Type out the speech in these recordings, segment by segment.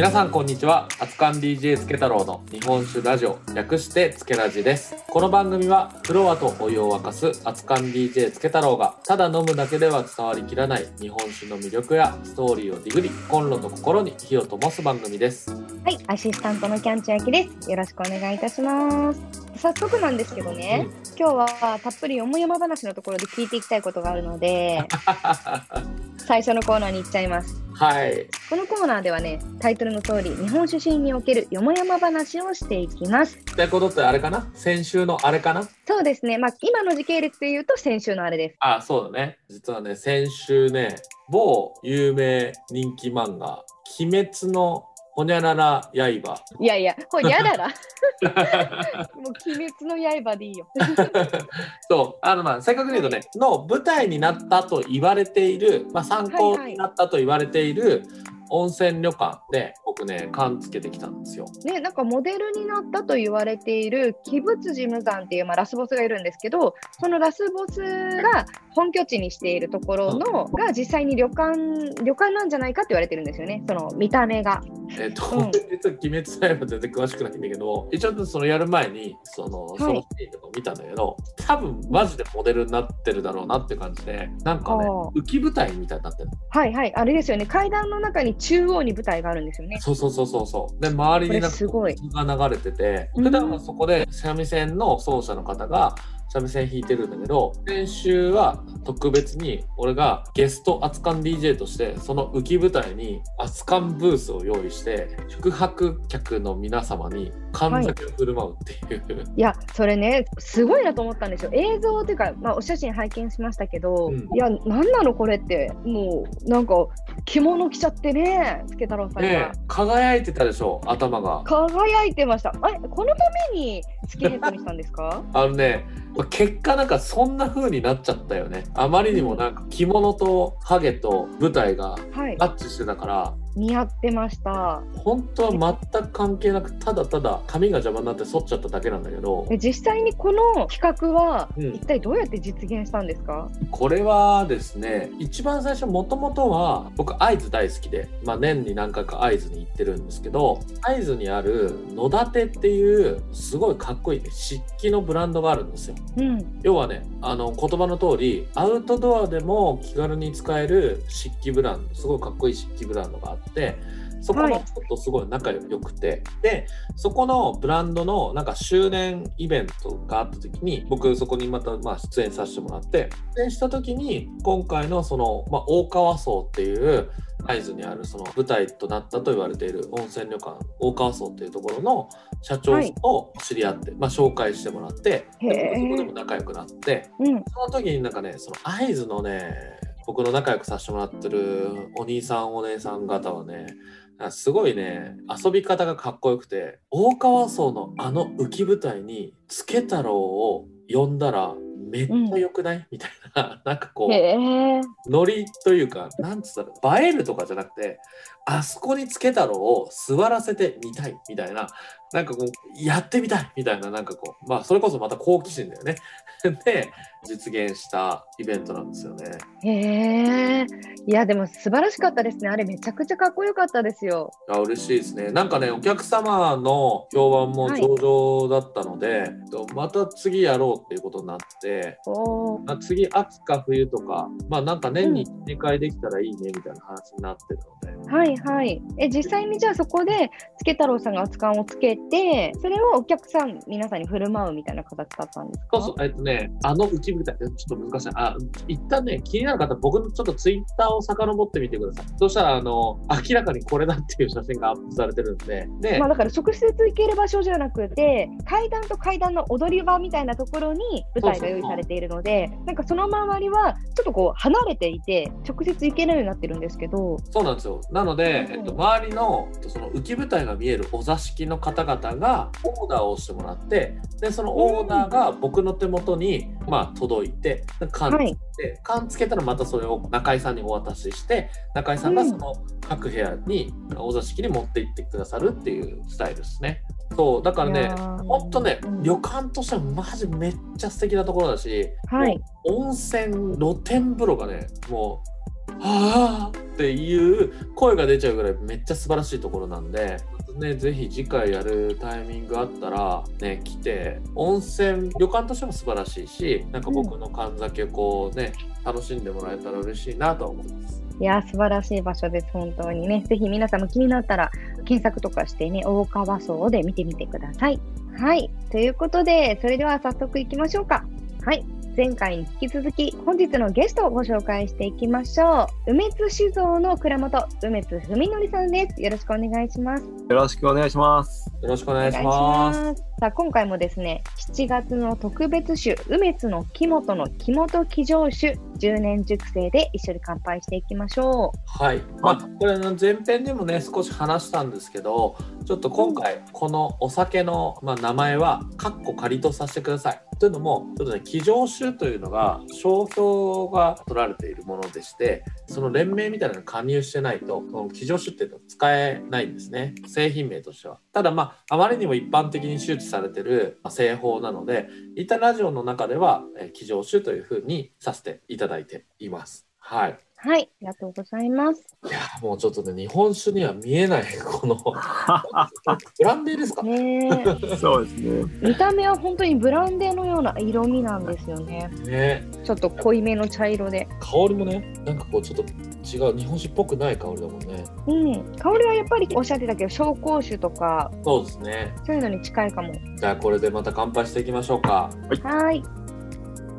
皆さんこんにちは熱燗 DJ つけ太郎の日本酒ラジオ略してつけラジですこの番組はフロアとお湯を沸かす熱燗 DJ つけ太郎がただ飲むだけでは伝わりきらない日本酒の魅力やストーリーをディグリコンロと心に火を灯す番組ですはい、アシスタントのキャンチャキです。よろしくお願いいたします。早速なんですけどね、今日はたっぷりよもやま話のところで聞いていきたいことがあるので、最初のコーナーに行っちゃいます。はいこのコーナーではね、タイトルの通り、日本酒シーンにおけるよもやま話をしていきます。ってことってあれかな？先週のあれかな？そうですね、まあ、今の時系列で言うと先週のあれです。あそうだね実はね先週ね某有名人気漫画「鬼滅のほにゃらら刃」いやいや、これやだら。もう鬼滅の刃でいいよ。そうあのまあ正確に言うとねの舞台になったと言われている、まあ、参考になったと言われている温泉旅館で僕ね勘つけてきたんですよ。ね、なんかモデルになったと言われている鬼仏寺無惨っていう、まあ、ラスボスがいるんですけどそのラスボスが本拠地にしているところの、が実際に旅館旅館なんじゃないかって言われてるんですよね。その見た目が。えっ、と、うん。実は鬼滅の刃全然詳しくないんだけど一応そのやる前にその、い。そのシーンとか見たんだけど多分マジでモデルになってるだろうなって感じでなんかね浮き舞台みたいになってるはいはい。あれですよね。階段の中に中央に舞台があるんですよね。そうそうそうそうそう。で周りになんかが流れててうん普段はそこで三味線の奏者の方が三味線弾いてるんだけど先週は特別に俺がゲスト熱燗 DJ としてその浮き舞台に熱燗ブースを用意して宿泊客の皆様に神酒を振る舞うっていう、いやそれねすごいなと思ったんですよ映像っていうか、まあ、お写真拝見しましたけど、うんいやなんなのこれってもうなんか着物着ちゃってね助太郎さんが。で輝いてたでしょ頭が。輝いてました。あれ、このためにスキンヘッドにしたんですか？あのね結果なんかそんな風になっちゃったよね。あまりにもなんか着物とハゲと舞台がはい。マ、ッチしてたから似合ってました。本当は全く関係なくただただ髪が邪魔になって剃っちゃっただけなんだけど。え実際にこの企画は、うん。一体どうやって実現したんですか？これはですね一番最初もともとは僕会津大好きで、まあ、年に何回か会津に行ってるんですけど会津にある野立っていうすごいかっこいいね漆器のブランドがあるんですよ。うん。要はねあの言葉の通りアウトドアでも気軽に使える漆器ブランドすごいかっこいい漆器ブランドがあってそこのちょっとすごい仲良くて、でそこのブランドのなんか周年イベントがあった時に僕そこにまたまあ出演させてもらって。出演した時に今回のその、まあ、大川荘っていう会津にあるその舞台となったと言われている温泉旅館大川荘っていうところの社長と知り合って、まあ、紹介してもらって。そこでも仲良くなって。うん。その時になんかねその会津のね僕の仲良くさせてもらってるお兄さんお姉さん方はねあすごいね遊び方がかっこよくて大川荘のあの浮き舞台に助太郎を呼んだらめっちゃ良くない、みたいな。なんかこう。ノリというか、なんつったら、映えるとかじゃなくて、あそこにつけ太郎を座らせてみたいみたいな、なんかこう、やってみたいみたいな、なんかこう、まあ、それこそまた好奇心だよね。で、実現したイベントなんですよね。へえ。いや、でも素晴らしかったですね。あれめちゃくちゃかっこよかったですよ。あ嬉しいですね。なんかね、お客様の評判も上々だったので、また次やろうっていうことになって、まあ、次、秋か冬とか、まあなんか年に2回できたらいいねみたいな話になってるので、はいはい。え、実際にじゃあそこで、つけ太郎さんが熱燗をつけて、それをお客さん、皆さんに振る舞うみたいな形だったんですか？そうそう、えっとね、あの浮き舞台、ちょっと難しい。あ、一旦ね、気になる方、僕のちょっとツイッターを遡ってみてください。そしたら、あの、明らかにこれだっていう写真がアップされてるんで、で、まあだから直接行ける場所じゃなくて階段と階段の踊り場みたいなところに舞台が用意されているのでなんかその周りはちょっとこう離れていて直接行けないようになってるんですけどそうなんですよ。なので、うんえっと、周りのその浮き舞台が見えるお座敷の方々がオーダーをしてもらって、で、そのオーダーが僕の手元に、まあ、届いて、缶つけて、缶つけたらまたそれを中井さんにお渡しして、中井さんがその各部屋に、お座敷に持って行ってくださるっていうスタイルですね。そう、だからねほんとね、うん。旅館としてはマジめっちゃ素敵なところだし、はい。温泉露天風呂がねもうはあっていう声が出ちゃうぐらいめっちゃ素晴らしいところなんで、ね、ぜひ次回やるタイミングあったら、ね、来て温泉旅館としても素晴らしいしなんか僕の神酒をこうね楽しんでもらえたら嬉しいなと思います。いや、素晴らしい場所です、本当にね。ぜひ皆さんも気になったら、検索とかしてね、大川荘で見てみてください。はい。ということで、それでは早速行きましょうか。はい。前回に引き続き、本日のゲストをご紹介していきましょう。梅津酒造の蔵元、梅津文則さんです。よろしくお願いします。よろしくお願いします。よろしくお願いします。す。さあ、今回もですね、7月の特別酒、梅津の木本の木本騎乗酒、10年熟成で一緒に乾杯していきましょはい、まあ、これの前編でもね少し話したんですけどちょっと今回このお酒の、まあ、名前はカッコ仮とさせてください。というのもちょっとね騎乗酒というのが商標が取られているものでしてその連名みたいなの加入してないとこの騎乗酒っていうのは使えないんですね製品名としては。ただまああまりにも一般的に周知されてる製法なので一旦ラジオの中では、え騎乗種というふうにさせていただいています。はい。う。はい、ありがとうございます。いやもうちょっとね日本酒には見えない この ブランデーですか、ねえそうですね。見た目は本当にブランデーのような色味なんですよね。ねちょっと濃いめの茶色で。香りもねなんかこうちょっと違う日本酒っぽくない香りだもんねうん。香りはやっぱりおっしゃってたけど、紹興酒とか、そうですねそういうのに近いかも。じゃあこれでまた乾杯していきましょうかはい。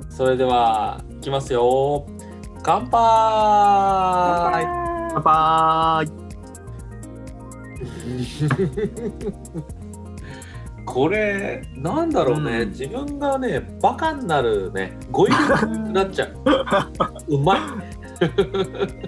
それではいきますよ乾杯。乾杯。これなんだろうね、うん。自分がねバカになるね。語彙力になっちゃう。うまい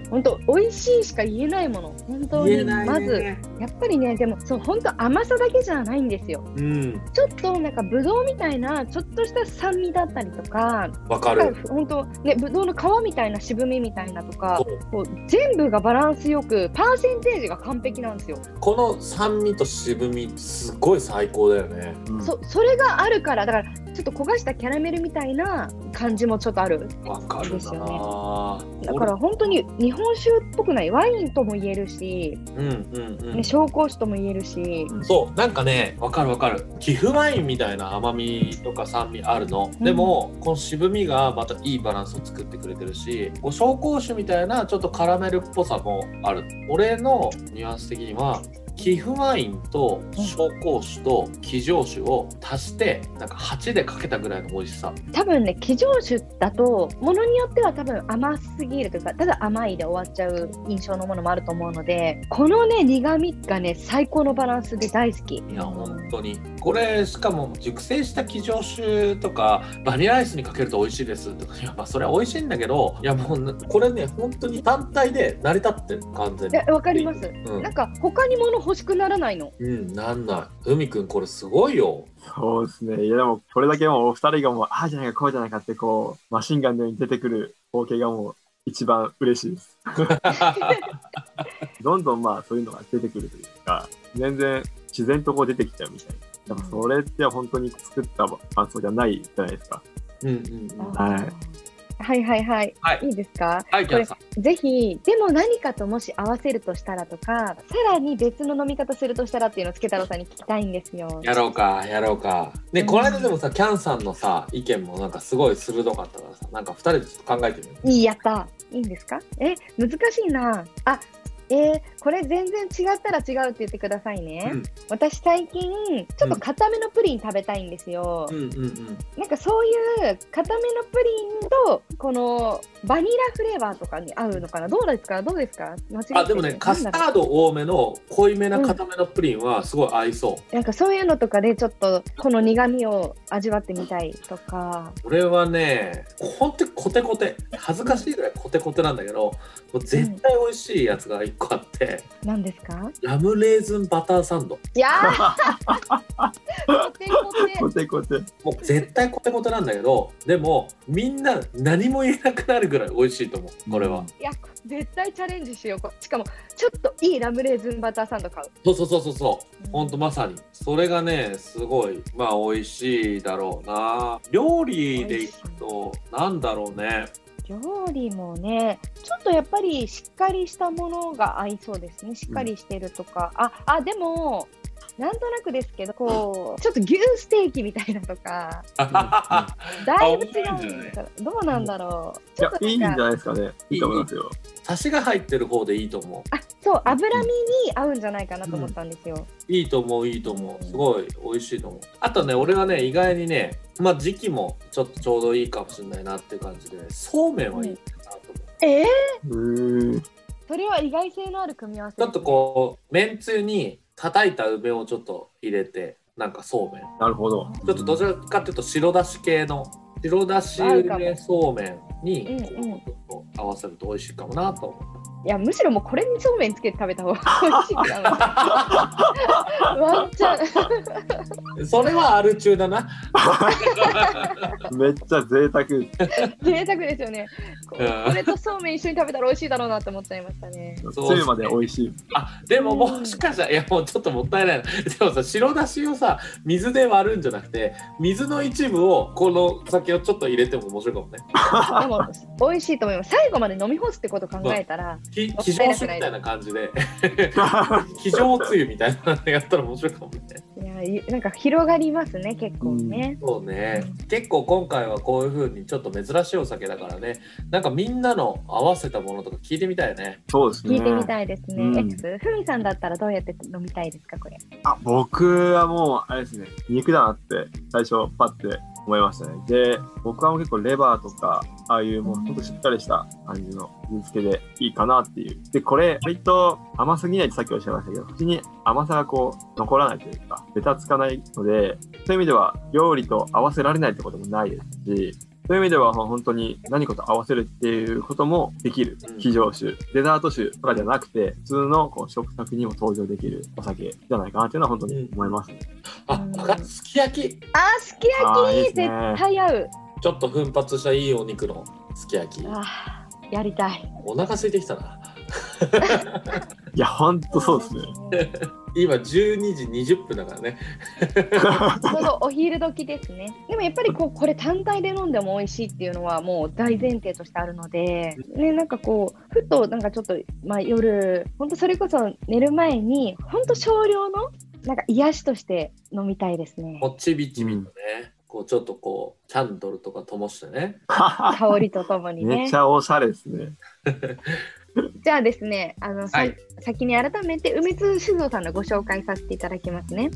本当美味しいしか言えないもの。本当にまずやっぱりねでもそう本当甘さだけじゃないんですよ。うんちょっとなんかぶどうみたいなちょっとした酸味だったりとか、わかる本当ねぶどうの皮みたいな渋みみたいなとかこう全部がバランスよくパーセンテージが完璧なんですよ。この酸味と渋みすごい最高だよねうんそそれがあるからだからちょっと焦がしたキャラメルみたいな感じもちょっとある。わかるですよなだから本当に日本酒っぽくない。ワインとも言えるし、うんうんうん、ね、紹興酒とも言えるし、そうなんかねわかるわかる。寄付ワインみたいな甘みとか酸味あるの、うん。でもこの渋みがまたいいバランスを作ってくれてるしこう紹興酒みたいなちょっとカラメルっぽさもある。俺のニュアンス的には寄付ワインと紹興酒と騎乗酒を足してなんか8でかけたぐらいの美味しさ。多分ね騎乗酒だとものによっては多分甘すぎるというかただ甘いで終わっちゃう印象のものもあると思うのでこのね苦味がね最高のバランスで大好き。いや本当にこれしかも熟成した騎乗酒とかバニラアイスにかけると美味しいですとかいやまあそれは美味しいんだけどいやもうなこれね本当に単体で成り立ってる完全にわかります。うんなんか他に物欲しくならないの？うんなんない海くんこれすごいよそうですね。いやでもこれだけもうお二人がもうああじゃないかこうじゃないかってこうマシンガンのように出てくる光景がもう一番嬉しいです。どんどんまあそういうのが出てくるというか全然自然とこう出てきちゃうみたいな。だからそれって本当に作った感想じゃないじゃないですか。うんうんうんはいはいはいはい。はいいいですか？はいキャンさんぜひ、でも何かともし合わせるとしたらとか、さらに別の飲み方するとしたらっていうのをつけ太郎さんに聞きたいんですよ。やろうかやろうかねうんこの間でもさキャンさんのさ意見もなんかすごい鋭かったからさなんか二人でちょっと考えてみよういいやった。いいんですか？え、難しいな。あ、えーこれ全然違ったら違うって言ってくださいね。うん。私最近、ちょっと固めのプリン食べたいんですよ。うんうんうん。なんかそういう固めのプリンと、このバニラフレーバーとかに合うのかな？どうですか？どうですか？間違あでもねカスタード多めの濃いめな固めのプリンはすごい合いそう、うなんかそういうのとかでちょっとこの苦味を味わってみたいとか。俺はねほんとコテコテ。恥ずかしいぐらいコテコテなんだけどもう絶対美味しいやつが1個あって、何ですか？ラムレーズンバターサンド。いやー！コテコテ。コテコテ。もう絶対コテコテなんだけどでもみんな何も言えなくなるぐらい美味しいと思う。これは、いや絶対チャレンジしよう。こしかもちょっといいラムレーズンバターサンド買う。そうそうそうそうそう。ほん。とまさに。それがねすごいまあ美味しいだろうな。料理でいくとなんだろうね料理もね、ちょっとやっぱりしっかりしたものが合いそうですね。しっかりしてるとか。あ、あ、でも、なんとなくですけど、こう、ちょっと牛ステーキみたいなとか、だいぶ違うんですからどうなんだろう。いやちょっ、といいんじゃないですかね。いいと思いますよ。サシが入ってる方でいいと思あ、そう、脂身に合うんじゃないかなと思ったんですよ。う。いいと思う、いいと思う。すごい美味しいと思う。あとね、俺はね、意外にね、まあ時期もちょっとちょうどいいかもしれないなっていう感じで、そうめんはいいなと思う。えー、うーん。それは意外性のある組み合わせね、ちょっとこう、めんつゆに叩いた梅をちょっと入れて、なんかそうめん。なるほど。ちょっとどちらかっていうと白だし系の白だし梅そうめんにうんうんと合わせると美味しいかもなと思う。いや、むしろもうこれにそうめんつけて食べた方が美味しいかな。ワンチャン。それはアル中だな。めっちゃ贅沢。贅沢ですよね。これとそうめん一緒に食べたら美味しいだろうなって思っちゃいましたね。そうつゆまで美味しい。あでももしかしたらいやもうちょっともったいないな。でもさ白だしをさ水で割るんじゃなくて水の一部をこの酒をちょっと入れても面白いかもね。でも美味しいと思います。最後まで飲み干すってこと考えたら、き非常酒みたいな感じで 非常つゆみたいなのやったら面白いかもね。いやいなんか広がりますね、結構ね。そうね結構今回はこういう風にちょっと珍しいお酒だからねなんかみんなの合わせたものとか聞いてみたいよねそうですね。聞いてみたいですね。うん X、ふみさんだったらどうやって飲みたいですか、これ？あ、僕はもう、あれですね、肉だなって最初パッて思いましたね。で、僕はもう結構レバーとか、ああいうもうほんとしっかりした感じの味付けでいいかなっていう。で、これ、割と甘すぎないってさっきおっしゃいましたけど、口に甘さがこう残らないというか、べたつかないので、そういう意味では料理と合わせられないってこともないですし、そういう意味では本当に何かと合わせるっていうこともできるうん非常酒、デザート酒とかじゃなくて、普通のこう食卓にも登場できるお酒じゃないかなっていうのは本当に思いますね。あわかったすき焼きあー、すき焼きね絶対合う。ちょっと奮発したいいお肉のすき焼きあーやりたい。お腹空いてきたな。いや、ほんとそうですね。今12時20分だからね。ちょうどお昼時ですね。でもやっぱりこうこれ単体で飲んでも美味しいっていうのはもう大前提としてあるので、ね、なんかこう、ふとなんかちょっと、まあ、夜、本当それこそ寝る前に、本当少量のなんか癒しとして飲みたいですね。もっちびちびとね、こうちょっとこうキャンドルとか灯してね。香りとともにねめっち。ゃおしゃれですね。じゃあですね、あの、さはい先に改めて梅津酒造さんのご紹介させていただきますね。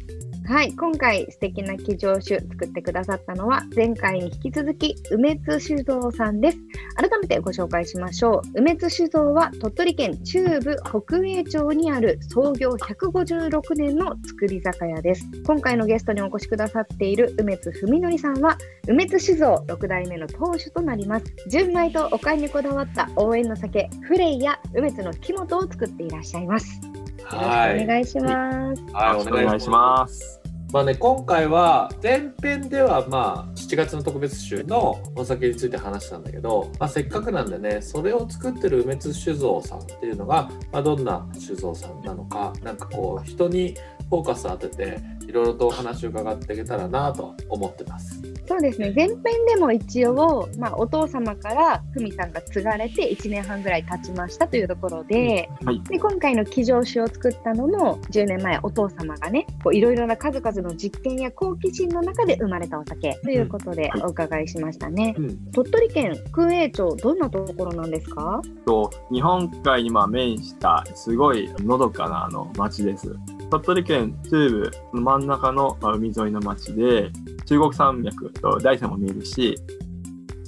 はい、今回素敵な騎乗酒作ってくださったのは前回に引き続き梅津酒造さんです。改めてご紹介しましょう。梅津酒造は鳥取県中部北栄町にある創業156年の造り酒屋です。今回のゲストにお越しくださっている梅津文則さんは梅津酒造6代目の当主となります。純米とお買いにこだわった応援の酒フレイや梅津の木本を作っていらっしゃいます。よろしくお願いします。はい、よろしくお願いします。まあね、今回は前編ではまあ7月の特別集のお酒について話したんだけど、まあ、せっかくなんでねそれを作ってる梅津酒造さんっていうのが、まあ、どんな酒造さんなのかなんかこう人にフォーカス当てていろいろとお話を伺っていけたらなと思ってます。そうですね。前編でも一応、まあ、お父様からふみさんが継がれて1年半ぐらい経ちましたというところで,、はい。で今回の騎乗酒を作ったのも10年前お父様がねこういろいろな数々の実験や好奇心の中で生まれたお酒ということではい。お伺いしましたね。うん、鳥取県空営町どんなところなんですか？と日本海にまあ面したすごいのどかなあの町です。鳥取県中部の真ん中のまあ海沿いの町で中国山脈と大山も見えるし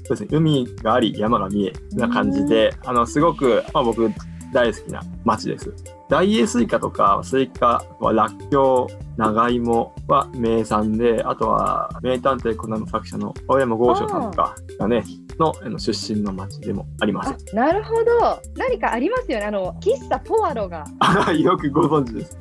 そうですね、海があり山が見えな感じであのすごく、まあ、僕大好きな町です。大栄スイカとかスイカはらっきょう長芋は名産であとは名探偵コナンの作者の青山剛昌さんとかがねの出身の町でもありますあ。なるほど何かありますよねあの喫茶ポアロが よくご存知です。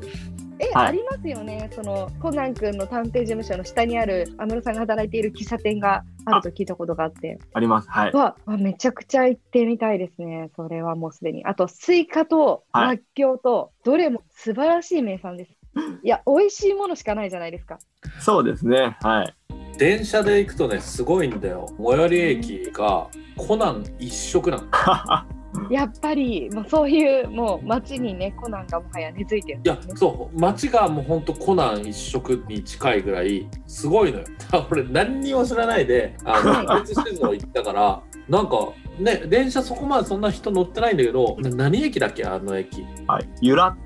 え、はい。ありますよね。そのコナン君の探偵事務所の下にある安室さんが働いている喫茶店があ。ると聞いたことがあって。あります。はい。わわめちゃくちゃ行ってみたいですね。それはもうすでに。あとスイカとはらっきょうとどれも素晴らしい名産です。いや美味しいものしかないじゃないですか。そうですね。はい。電車で行くとねすごいんだよ。最寄り駅がコナン一色なの やっぱりもうそういうもう街にねコナンがもはや根付いてるんいや。そう街がもうほんとコナン一色に近いぐらいすごいのよ。俺何にも知らないであのは別静岡行ったからなんかね電車そこまでそんな人乗ってないんだけどな何駅だっけあの駅？はい。ゆら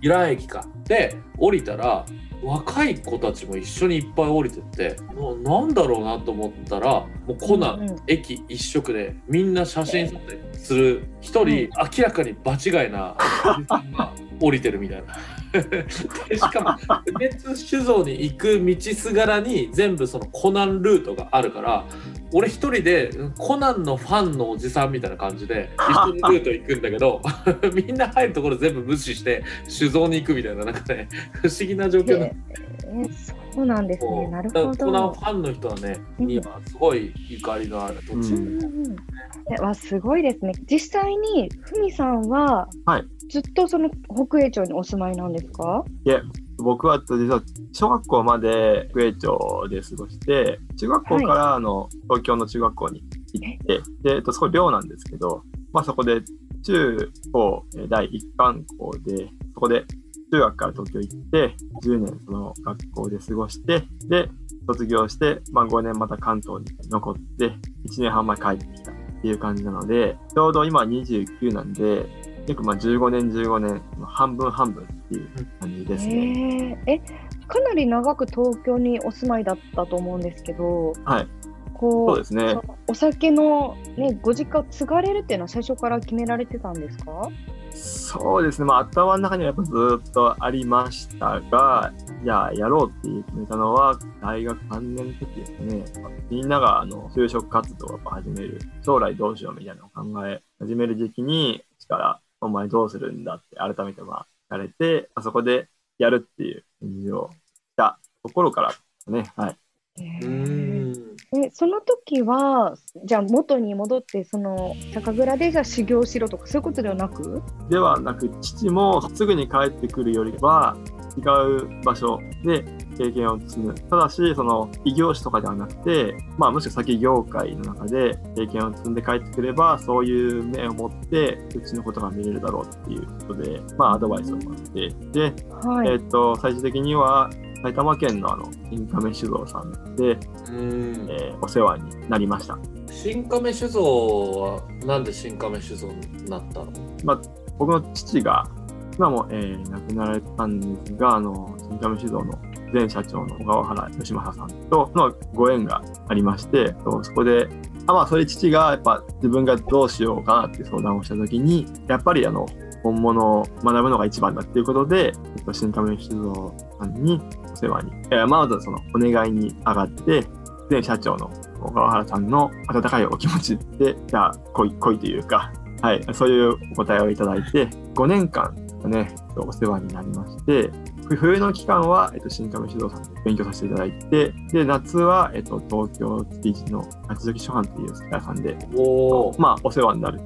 由良駅か。で降りたら若い子たちも一緒にいっぱい降りてってもうなんだろうなと思ったらもうコナン、うんうん。駅一色でみんな写真撮影する。一人、明らかに場違いな降りてるみたいな。しかも別酒造に行く道すがらに全部そのコナンルートがあるから俺一人でコナンのファンのおじさんみたいな感じで一緒にルート行くんだけど みんな入るところ全部無視して酒造に行くみたいななんかね不思議な状況なえーそうなんですね。なるほだからコナフ。ァンの人はね、うんにはすごいゆかりのある土地、えわすごいですね。実際にふみさんは、はいずっとその北栄町にお住まいなんですか？僕は実は小学校まで福江町で過ごして、中学校からあの東京の中学校に行って、で、えっと、そこ寮なんですけど、まあそこで中高えー第一貫校で、そこで中学から東京行って、10年その学校で過ごして、で、卒業して、まあ5年また関東に残って、1年半前帰ってきたっていう感じなので、ちょうど今29なんで、約まあ15年15年、半分半分っていう感じですね。えーえかなり長く東京にお住まいだったと思うんですけど、はい。こそうですね。お酒のねご実家を継がれるっていうのは最初から決められてたんですか？そうですね。まあ、頭の中にはやっぱずっとありましたが、じゃあやろうって決めたのは、大学3年の時ですね。みんながあの就職活動を始める、将来どうしようみたいなのを考え始める時期に、力、お前どうするんだって改めてまあ聞かれて、あそこでやるっていう返事をしたところからですね。はい。えうーんえその時はじゃあ元に戻ってその酒蔵でじゃあ修行しろとかそういうことではなく？ではなく、父もすぐに帰ってくるよりは、違う場所で経験を積む。ただし、その異業種とかではなくて、まあ、むしろ先業界の中で経験を積んで帰ってくれば、そういう目を持って、うちのことが見れるだろうっていうことで、まあ、アドバイスをもらって、で、はい。えっ、と、最終的には、埼玉県のあの、新亀酒造さんで、うんえーお世話になりました。新亀酒造はなんで新亀酒造になったの？僕の父が、今も、えー亡くなられたんですが、あの、新亀酒造の前社長の小川原義正さんとのご縁がありまして、とそこで、あまあ、それ父がやっぱ自分がどうしようかなって相談をしたときに、やっぱりあの、本物を学ぶのが一番だっていうことで、えっと、新亀酒造さんにお世話に、えーまずそのお願いに上がって、前社長の小川原さんの温かいお気持ちで、じゃあ来い、来いというか、はい、そういうお答えをいただいて、5年間ね、お世話になりまして、冬の期間は、えっと、新亀指導さんで勉強させていただいて、で、夏は、えっと、東京築地の八時初版っていう酒屋さんで、まあ、お世話になる。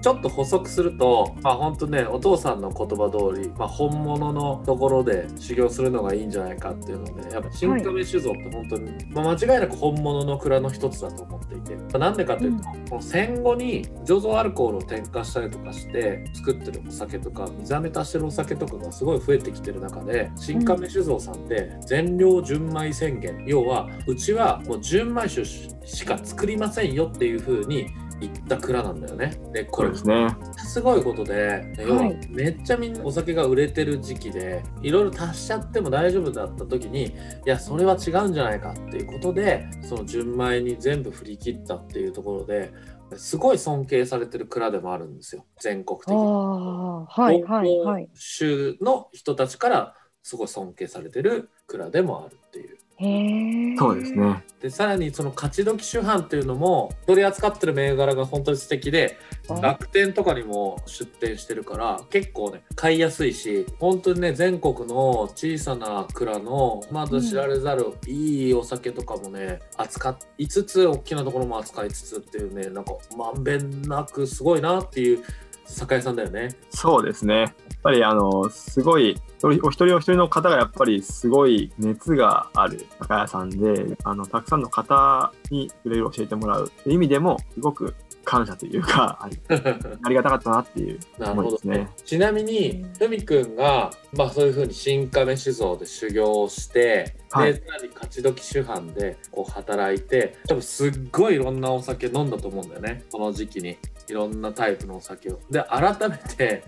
ちょっと補足すると、まあ、本当ねお父さんの言葉通り、まあ、本物のところで修行するのがいいんじゃないかっていうのでやっぱ新亀酒造って本当に、まあ、間違いなく本物の蔵の一つだと思っていて、まあなんでかというと、この戦後に醸造アルコールを添加したりとかして作ってるお酒とか水飴足してるお酒とかがすごい増えてきてる中で新亀酒造さんって全量純米宣言。要はうちはもう純米酒しか作りませんよっていう風に言った蔵なんだよね。でこれすね。すごいことで、要ははいめっちゃみんなお酒が売れてる時期でいろいろ足しちゃっても大丈夫だった時にいやそれは違うんじゃないかっていうことでその純米に全部振り切ったっていうところですごい尊敬されてる蔵でもあるんですよ全国的あに。あ、はいはいはい。州の人たちからすごい尊敬されてる蔵でもあるっていう。へえ。そうです。ね。でさらにその勝ち時酒販っていうのも取り扱ってる銘柄が本当に素敵で楽天とかにも出店してるから結構ね買いやすいし本当にね全国の小さな蔵のまだ知られざるいいお酒とかもね扱いつつ大きなところも扱いつつっていうねなんかまんべんなくすごいなっていう酒屋さんだよね。そうですね。やっぱりあのすごいお一人お一人の方がやっぱりすごい熱がある酒屋さんであのたくさんの方にいろいろ教えてもらうという意味でもすごく感謝というかあり ありがたかったなっていうなるほど思いですねね。。ちなみに、ふみくんが、まあそういうふうに新亀酒造で修行をして、はいで、さらに勝ち時酒販でこう働いて、多分すっごいいろんなお酒飲んだと思うんだよね。この時期に。いろんなタイプのお酒を。で、改めて、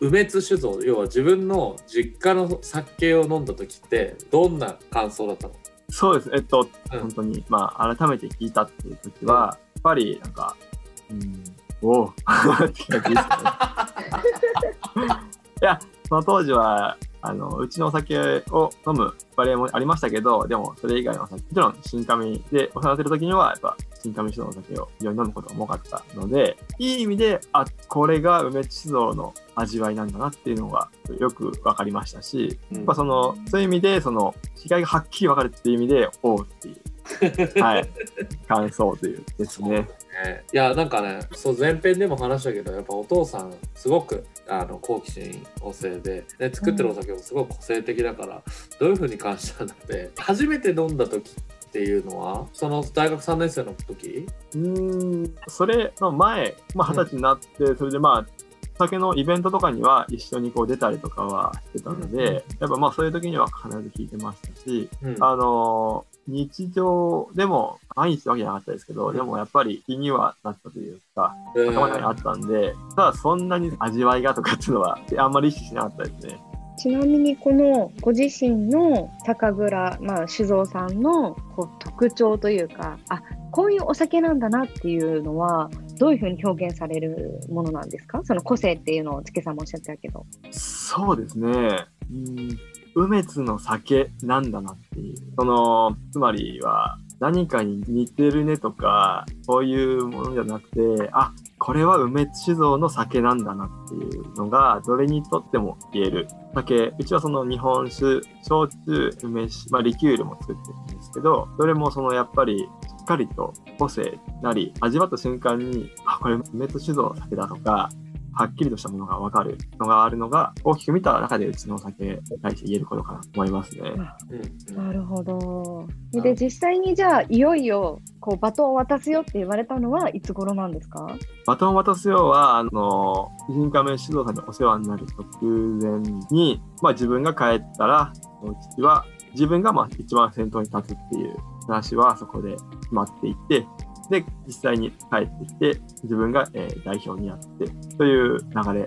梅津酒造、要は自分の実家の酒を飲んだ時って、どんな感想だったの？そうです。えっと、うん本当に、まあ、改めて聞いたっていう時は、やっぱり、なんか、うん、お。いや、その当時は、あの、うちのお酒を飲むバリエもありましたけど、でも、それ以外のお酒、もちろん、新上でお世話になってる時には、やっぱ、新上酒造のお酒を非常に飲むことが多かったので、いい意味で、あ、これが梅地酒造の味わいなんだなっていうのがよくわかりましたし、やっぱその、そういう意味で、その、違いがはっきり分かるっていう意味で、おうっていう、はい、感想というですね。ね。いやなんかねそう前編でも話したけどやっぱお父さんすごくあの好奇心旺盛で、ね、作ってるお酒もすごく個性的だから、どういうふうに感じたんだって初めて飲んだ時っていうのはその大学3年生の時？うーん、それの前、まあ、二十歳になって、それでまあ、酒のイベントとかには一緒にこう出たりとかはしてたので、やっぱまあそういう時には必ず聞いてましたし、うん。あのー日常でも毎日わけじゃなかったですけど、でもやっぱり気にはなったというか、うん頭の中にあったんで、ただそんなに味わいがとかっていうのはあんまり意識しなかったですね。ちなみにこのご自身の酒蔵、まあ、酒造さんのこう特徴というかあこういうお酒なんだなっていうのはどういうふうに表現されるものなんですか？その個性っていうのをつけさんもおっしゃってたけど。そうですね。うん、梅津の酒なんだなっていう。その、つまりは何かに似てるねとか、そういうものじゃなくて、あ、これは梅津酒造の酒なんだなっていうのが、どれにとっても言える酒。うちはその日本酒、焼酎、梅酒、まあリキュールも作ってるんですけど、どれもそのやっぱりしっかりと個性なり、味わった瞬間に、あ、これ梅津酒造の酒だとか、はっきりとしたものが分かるのがあるのが、大きく見た中でうちのお酒に対して言えることかなと思いますね。なるほど。で実際にじゃあいよいよこうバトンを渡すよって言われたのはいつ頃なんですか？バトンを渡すようは、あの、新亀指導さんにお世話になる直前に、まあ自分が帰ったら、父は自分がまあ一番先頭に立つっていう話はそこで決まっていて、で、実際に帰ってきて、自分が、えー代表になって、という流れで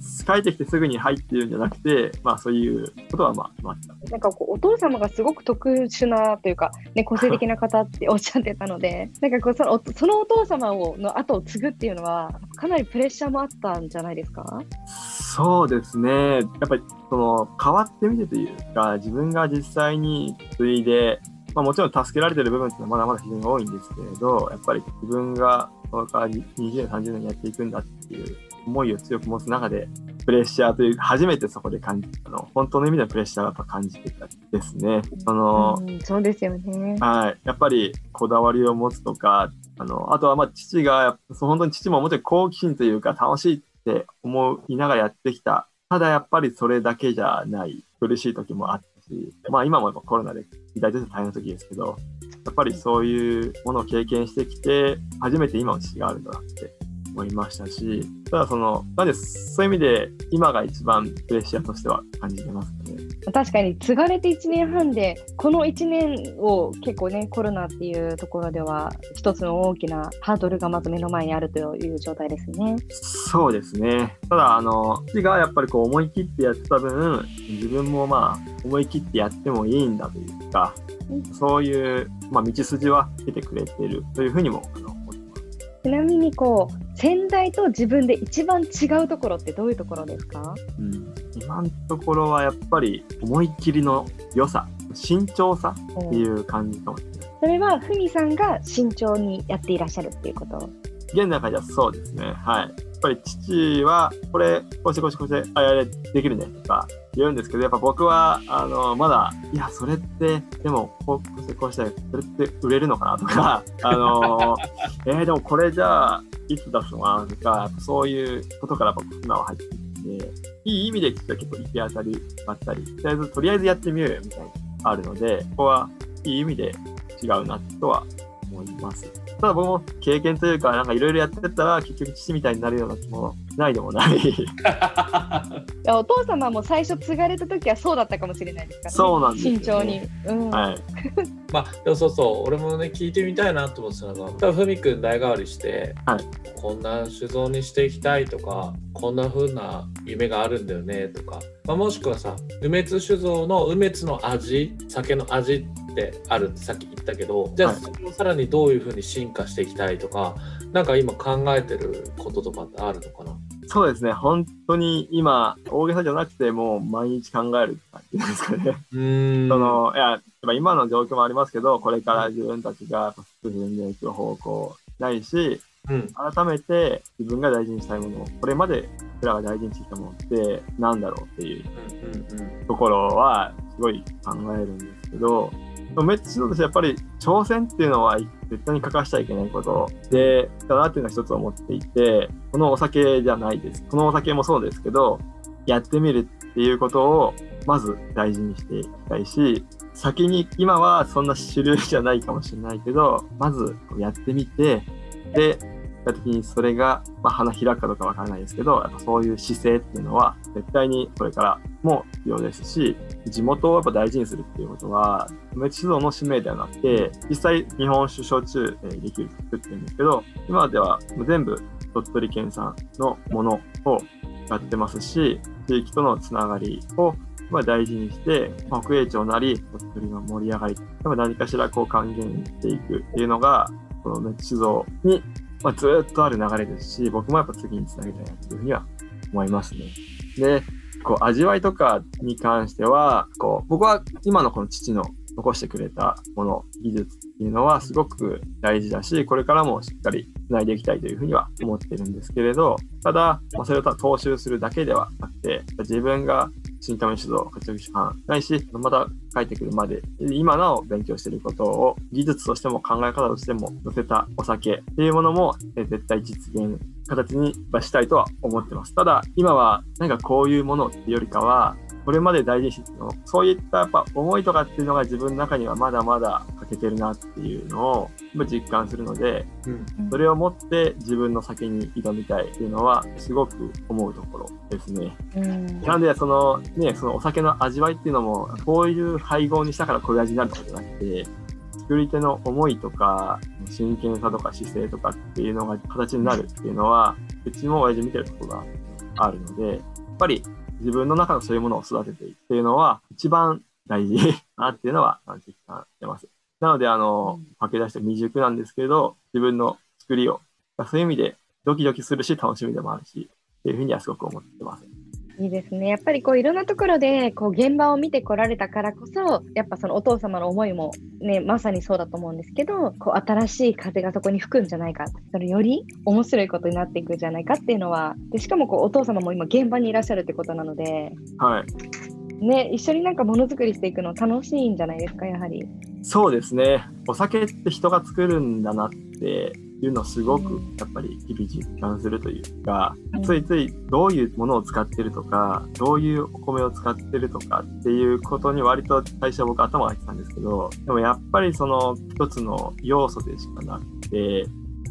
す。帰ってきてすぐに入っているんじゃなくて、まあそういうことはまあ決まった。なんかこうお父様がすごく特殊なというか、ね、個性的な方って おっしゃってたのでなんかこうそのおそのお父様をの後を継ぐっていうのはかなりプレッシャーもあったんじゃないですか？そうですね。やっぱりその変わってみてというか、自分が実際に継いで、まあ、もちろん助けられてる部分ってのはまだまだ非常に多いんですけれど、やっぱり自分がこれから20年、30年やっていくんだっていう思いを強く持つ中で、プレッシャーという、初めてそこで感じたの、本当の意味でのプレッシャーをやっぱ感じてたですね。その、うん、そうですよね。はい。やっぱりこだわりを持つとか、あの、あとはまあ父が、そう本当に父ももちろん好奇心というか楽しいって思いながらやってきた。ただやっぱりそれだけじゃない苦しい時もあったし、まあ今もやっぱコロナで大体大変な時ですけど、やっぱりそういうものを経験してきて、初めて今の父があるんだなって思いましたし、ただその、なんでそういう意味で今が一番プレッシャーとしては感じてますかね。確かに継がれて1年半でこの1年を結構ねコロナっていうところでは一つの大きなハードルがまず目の前にあるという状態ですね。そうですね。ただ、あの、父がやっぱりこう思い切ってやってた分、自分もまあ思い切ってやってもいいんだというか、そういう、まあ、道筋は出てくれてるというふうにもあの思ってます。ちなみにこう先代と自分で一番違うところってどういうところですか？うん、今のところはやっぱり思い切りの良さ、慎重さっていう感じかもしれない。それはふみさんが慎重にやっていらっしゃるっていうこと？現段階ではそうですね。はい。ぱり父は、これ、こうしてこうしてこうして、あ、れ、できるね、とか言うんですけど、やっぱ僕は、あの、まだ、いや、それって、でも、こうしてこうして、それって売れるのかなとか、あの、えーでもこれじゃあ、いつ出すのかなとか、そういうことから僕、今は入ってきて、いい意味で聞くと結構行き当たりばったり、とりあえず、とりあえずやってみようよ、みたいな、あるので、ここはいい意味で違うなとは思います。ただ僕も経験というか、なんかいろいろやってたら、結局父みたいになるような気もないでもない。いやお父様も最初継がれた時はそうだったかもしれないですから、ね、そうなんですよね。慎重に、うん。はい。まあでもそうそう俺もね聞いてみたいなと思ってたのがふみくん代替わりして、はい。こんな酒造にしていきたいとかこんな風な夢があるんだよねとか、まあ、もしくはさ梅津酒造の梅津の味酒の味ってあるってさっき言ったけどじゃあはいそれをさらにどういう風に進化していきたいとかなんか今考えてることとかってあるのかな？そうですね、本当に今、大げさじゃなくて、もう毎日考えるって感じですかね。うーん。そのいや今の状況もありますけど、これから自分たちが進んでいく方向ないし、うん。改めて自分が大事にしたいもの、これまで僕らが大事にしてきたものって何だろうっていううんうんうん。ところはすごい考えるんですけど、めっちゃとしてやっぱり挑戦っていうのは絶対に欠かしちゃいけないこと。で、だなっていうのは一つ思っていて、このお酒じゃないです。このお酒もそうですけど、やってみるっていうことをまず大事にしていきたいし、先に今はそんな主流じゃないかもしれないけど、まずやってみて、で、やった時にそれが、まあ、花開くかどうかわからないですけど、やっぱそういう姿勢っていうのは絶対にこれからも必要ですし、地元をやっぱ大事にするっていうことは、梅地指導の使命ではなくて、実際日本酒焼酎、えーできる作ってるんですけど、今では全部鳥取県産のものを使ってますし、地域とのつながりを大事にして、北栄町なり鳥取の盛り上がり、何かしらこう還元していくっていうのが、この梅地酒造に、まあ、ずっとある流れですし、僕もやっぱ次につなげたいなというふうには思いますね。で、こう味わいとかに関しては、こう僕は今のこの父の残してくれたもの、技術っていうのはすごく大事だし、これからもしっかり繋いでいきたいというふうには思ってるんですけれど、ただ、まあ、それを踏襲するだけではなくて、自分が新玉酒造、活躍酒販ないし、また帰ってくるまで、今なお勉強していることを技術としても考え方としても載せたお酒っていうものも絶対実現形にしたいとは思ってます。ただ、今はなんかこういうものっていうよりかは、これまで大事にしてそういったやっぱ思いとかっていうのが自分の中にはまだまだ欠けてるなっていうのを実感するので、うん。それを持って自分の酒に挑みたいっていうのはすごく思うところですね。うん。なんでそのね、そのお酒の味わいっていうのも、こういう配合にしたからこういう味になるとかじゃなくて、作り手の思いとか、真剣さとか姿勢とかっていうのが形になるっていうのは、うちも親父見てることがあるので、やっぱり自分の中のそういうものを育てていくっていうのは一番大事 だなっていうのは実感してます。なので、あの、駆け出して未熟なんですけど、自分の作りを、そういう意味でドキドキするし楽しみでもあるし、っていうふうにはすごく思ってます。いいですね。やっぱりこういろんなところでこう現場を見てこられたからこそ、やっぱそのお父様の思いもね、まさにそうだと思うんですけど、こう新しい風がそこに吹くんじゃないか、それより面白いことになっていくんじゃないかっていうのは、でしかもこうお父様も今現場にいらっしゃるってことなので、はい。ね、一緒になんかものづくりしていくの楽しいんじゃないですか、やはり。そうですね。お酒って人が作るんだなっていうのをすごくやっぱり日々実感するというか、うん。ついついどういうものを使ってるとか、どういうお米を使ってるとかっていうことに割と最初は僕頭が入ってたんですけど、でもやっぱりその一つの要素でしかなくて、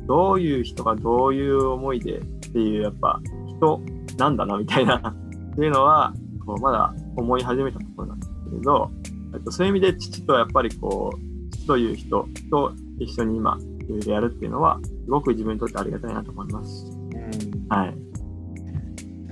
どういう人がどういう思いでっていうやっぱ人なんだなみたいなっていうのは、こうまだ思い始めたところなんですけれど、えっとそういう意味で父とやっぱりこう、父という人と一緒に今、いろいろやるっていうのは、すごく自分にとってありがたいなと思います。うんはい。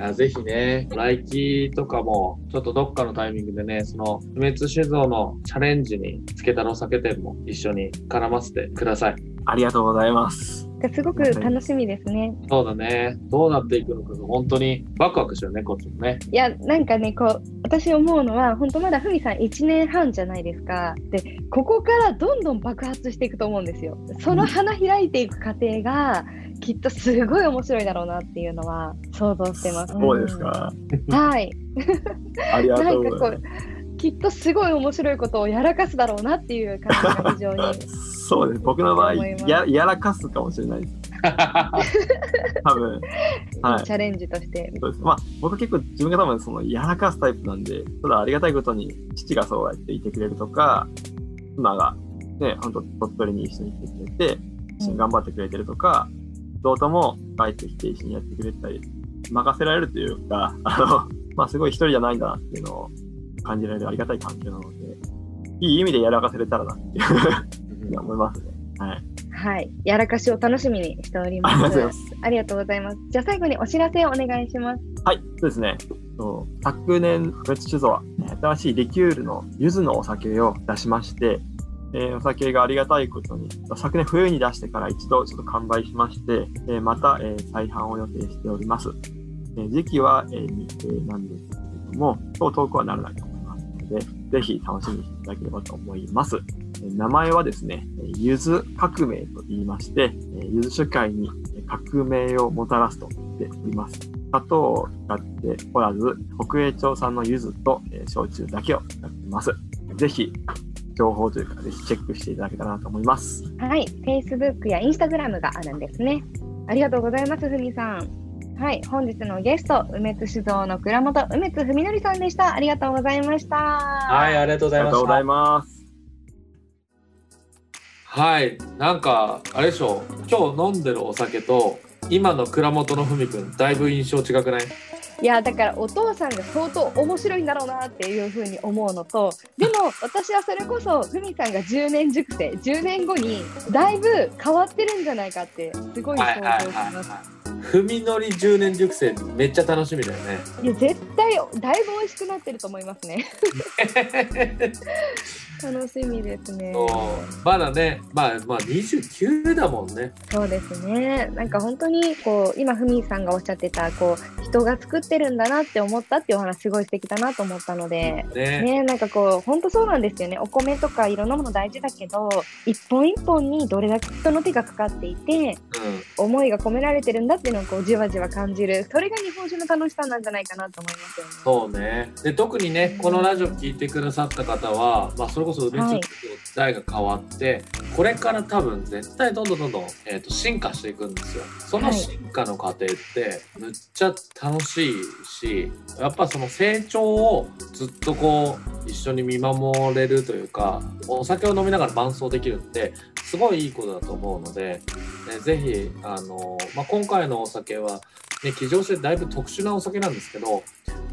あぜひね、来期とかも、ちょっとどっかのタイミングでね、その、不滅酒造のチャレンジにつけたの酒店も一緒に絡ませてください。ありがとうございます。すごく楽しみですね。そうだね。どうなっていくのかが本当にワクワクしてるね、こっちもね。いや、なんかね、こう、私思うのは、本当まだふみさん1年半じゃないですか。で、ここからどんどん爆発していくと思うんですよ。その花開いていく過程が、きっとすごい面白いだろうなっていうのは想像してます。そうですか。うんはい。ありがとうございまう、きっとすごい面白いことをやらかすだろうなっていう感じが非常に。す。そうです。僕の場合、ややらかすかもしれないです。多分。はい。チャレンジとして。そうです。まあ、僕結構自分が多分そのやらかすタイプなんで、ただありがたいことに父がそうやっていてくれるとか、妻がね、本当鳥取に一緒に来てくれて、一緒に頑張ってくれてるとか、弟も帰ってきて一緒にやってくれたり、任せられるというか、あの、まあすごい一人じゃないんだなっていうのを感じられるありがたい環境なので、いい意味でやらかせれたらなっていうふうに思いますね。はい。はい。やらかしを楽しみにしておりますま。ありがとうございます。じゃあ最後にお知らせをお願いします。はい、そうですね。昨年、別酒造は新しいリキュールの柚子のお酒を出しまして、えーお酒がありがたいことに、昨年冬に出してから一度ちょっと完売しまして、えーまた、えー再販を予定しております。えー時期は、えー未定なんですけれども、そう遠くはならないと思いますので、ぜひ楽しみにしていただければと思います。えー名前はですね、えー柚子革命と言いまして、えー柚子酒会に革命をもたらすと言っております。砂糖を使っておらず、北栄町産の柚子と、えー焼酎だけを使っています。ぜひ、情報というか、ぜひチェックしていただけたらなと思います。はい。Facebook や Instagram があるんですね。ありがとうございます、ふみさん。はい。本日のゲスト、梅津酒造の倉本梅津文則さんでした。ありがとうございました。は、はいありがとうございましたありがとうござい。ます。はい、なんかあれでしょ今日飲んでるお酒と今の倉本の文くんだいぶ印象違くない？いやだからお父さんが相当面白いんだろうなっていうふうに思うのとでも私はそれこそふみさんが10年熟成10年後にだいぶ変わってるんじゃないかってすごい想像します。文のり10年熟成めっちゃ楽しみだよね。いや絶対だいぶ美味しくなってると思いますね。楽しみですね。まだね、まあまあ29だもんね。そうですね。なんか本当にこう今ふみさんがおっしゃってたこう人が作ってるんだなって思ったっていうお話すごい素敵だなと思ったので。ねねなんかこう本当そうなんですよねお米とかいろんなもの大事だけど一本一本にどれだけ人の手がかかっていてうん、思いが込められてるんだっていうのをこうじわじわ感じるそれが日本酒の楽しさなんじゃないかなと思いますよね。そうね。で特にねこのラジオ聞いてくださった方は、まあ、それこそ梅はい代が変わって、これから多分絶対どんどんどんどん、えー、と進化していくんですよ。そのはい進化の過程ってむっちゃ楽しいしやっぱその成長をずっとこう一緒に見守れるというかお酒を飲みながら伴奏できるってすごいいいことだと思うので、ね、ぜひあの、まあ、今回のお酒はね、騎乗してだいぶ特殊なお酒なんですけど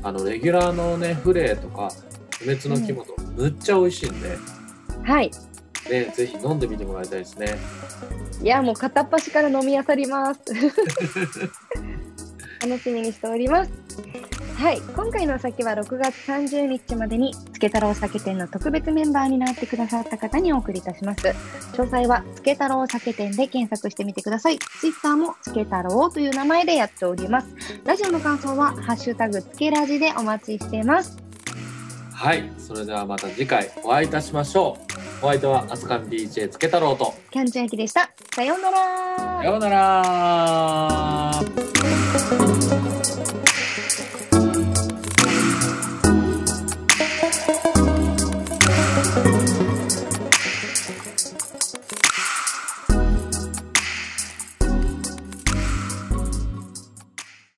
あのレギュラーのねフレーとか不滅の肝とむっちゃ美味しいんで、はいね、ぜひ飲んでみてもらいたいですね。いやもう片っ端から飲み漁ります。楽しみにしております。はい、今回のお酒は6月30日までにつけ太郎酒店の特別メンバーになってくださった方にお送りいたします。詳細はつけ太郎酒店で検索してみてください。ツイッターもつけ太郎という名前でやっております。ラジオの感想はハッシュタグつけラジでお待ちしています。はい、それではまた次回お会いいたしましょう。お相手はアスカン DJ つけ太郎と。キャンチャン焼きでした。さようならさようなら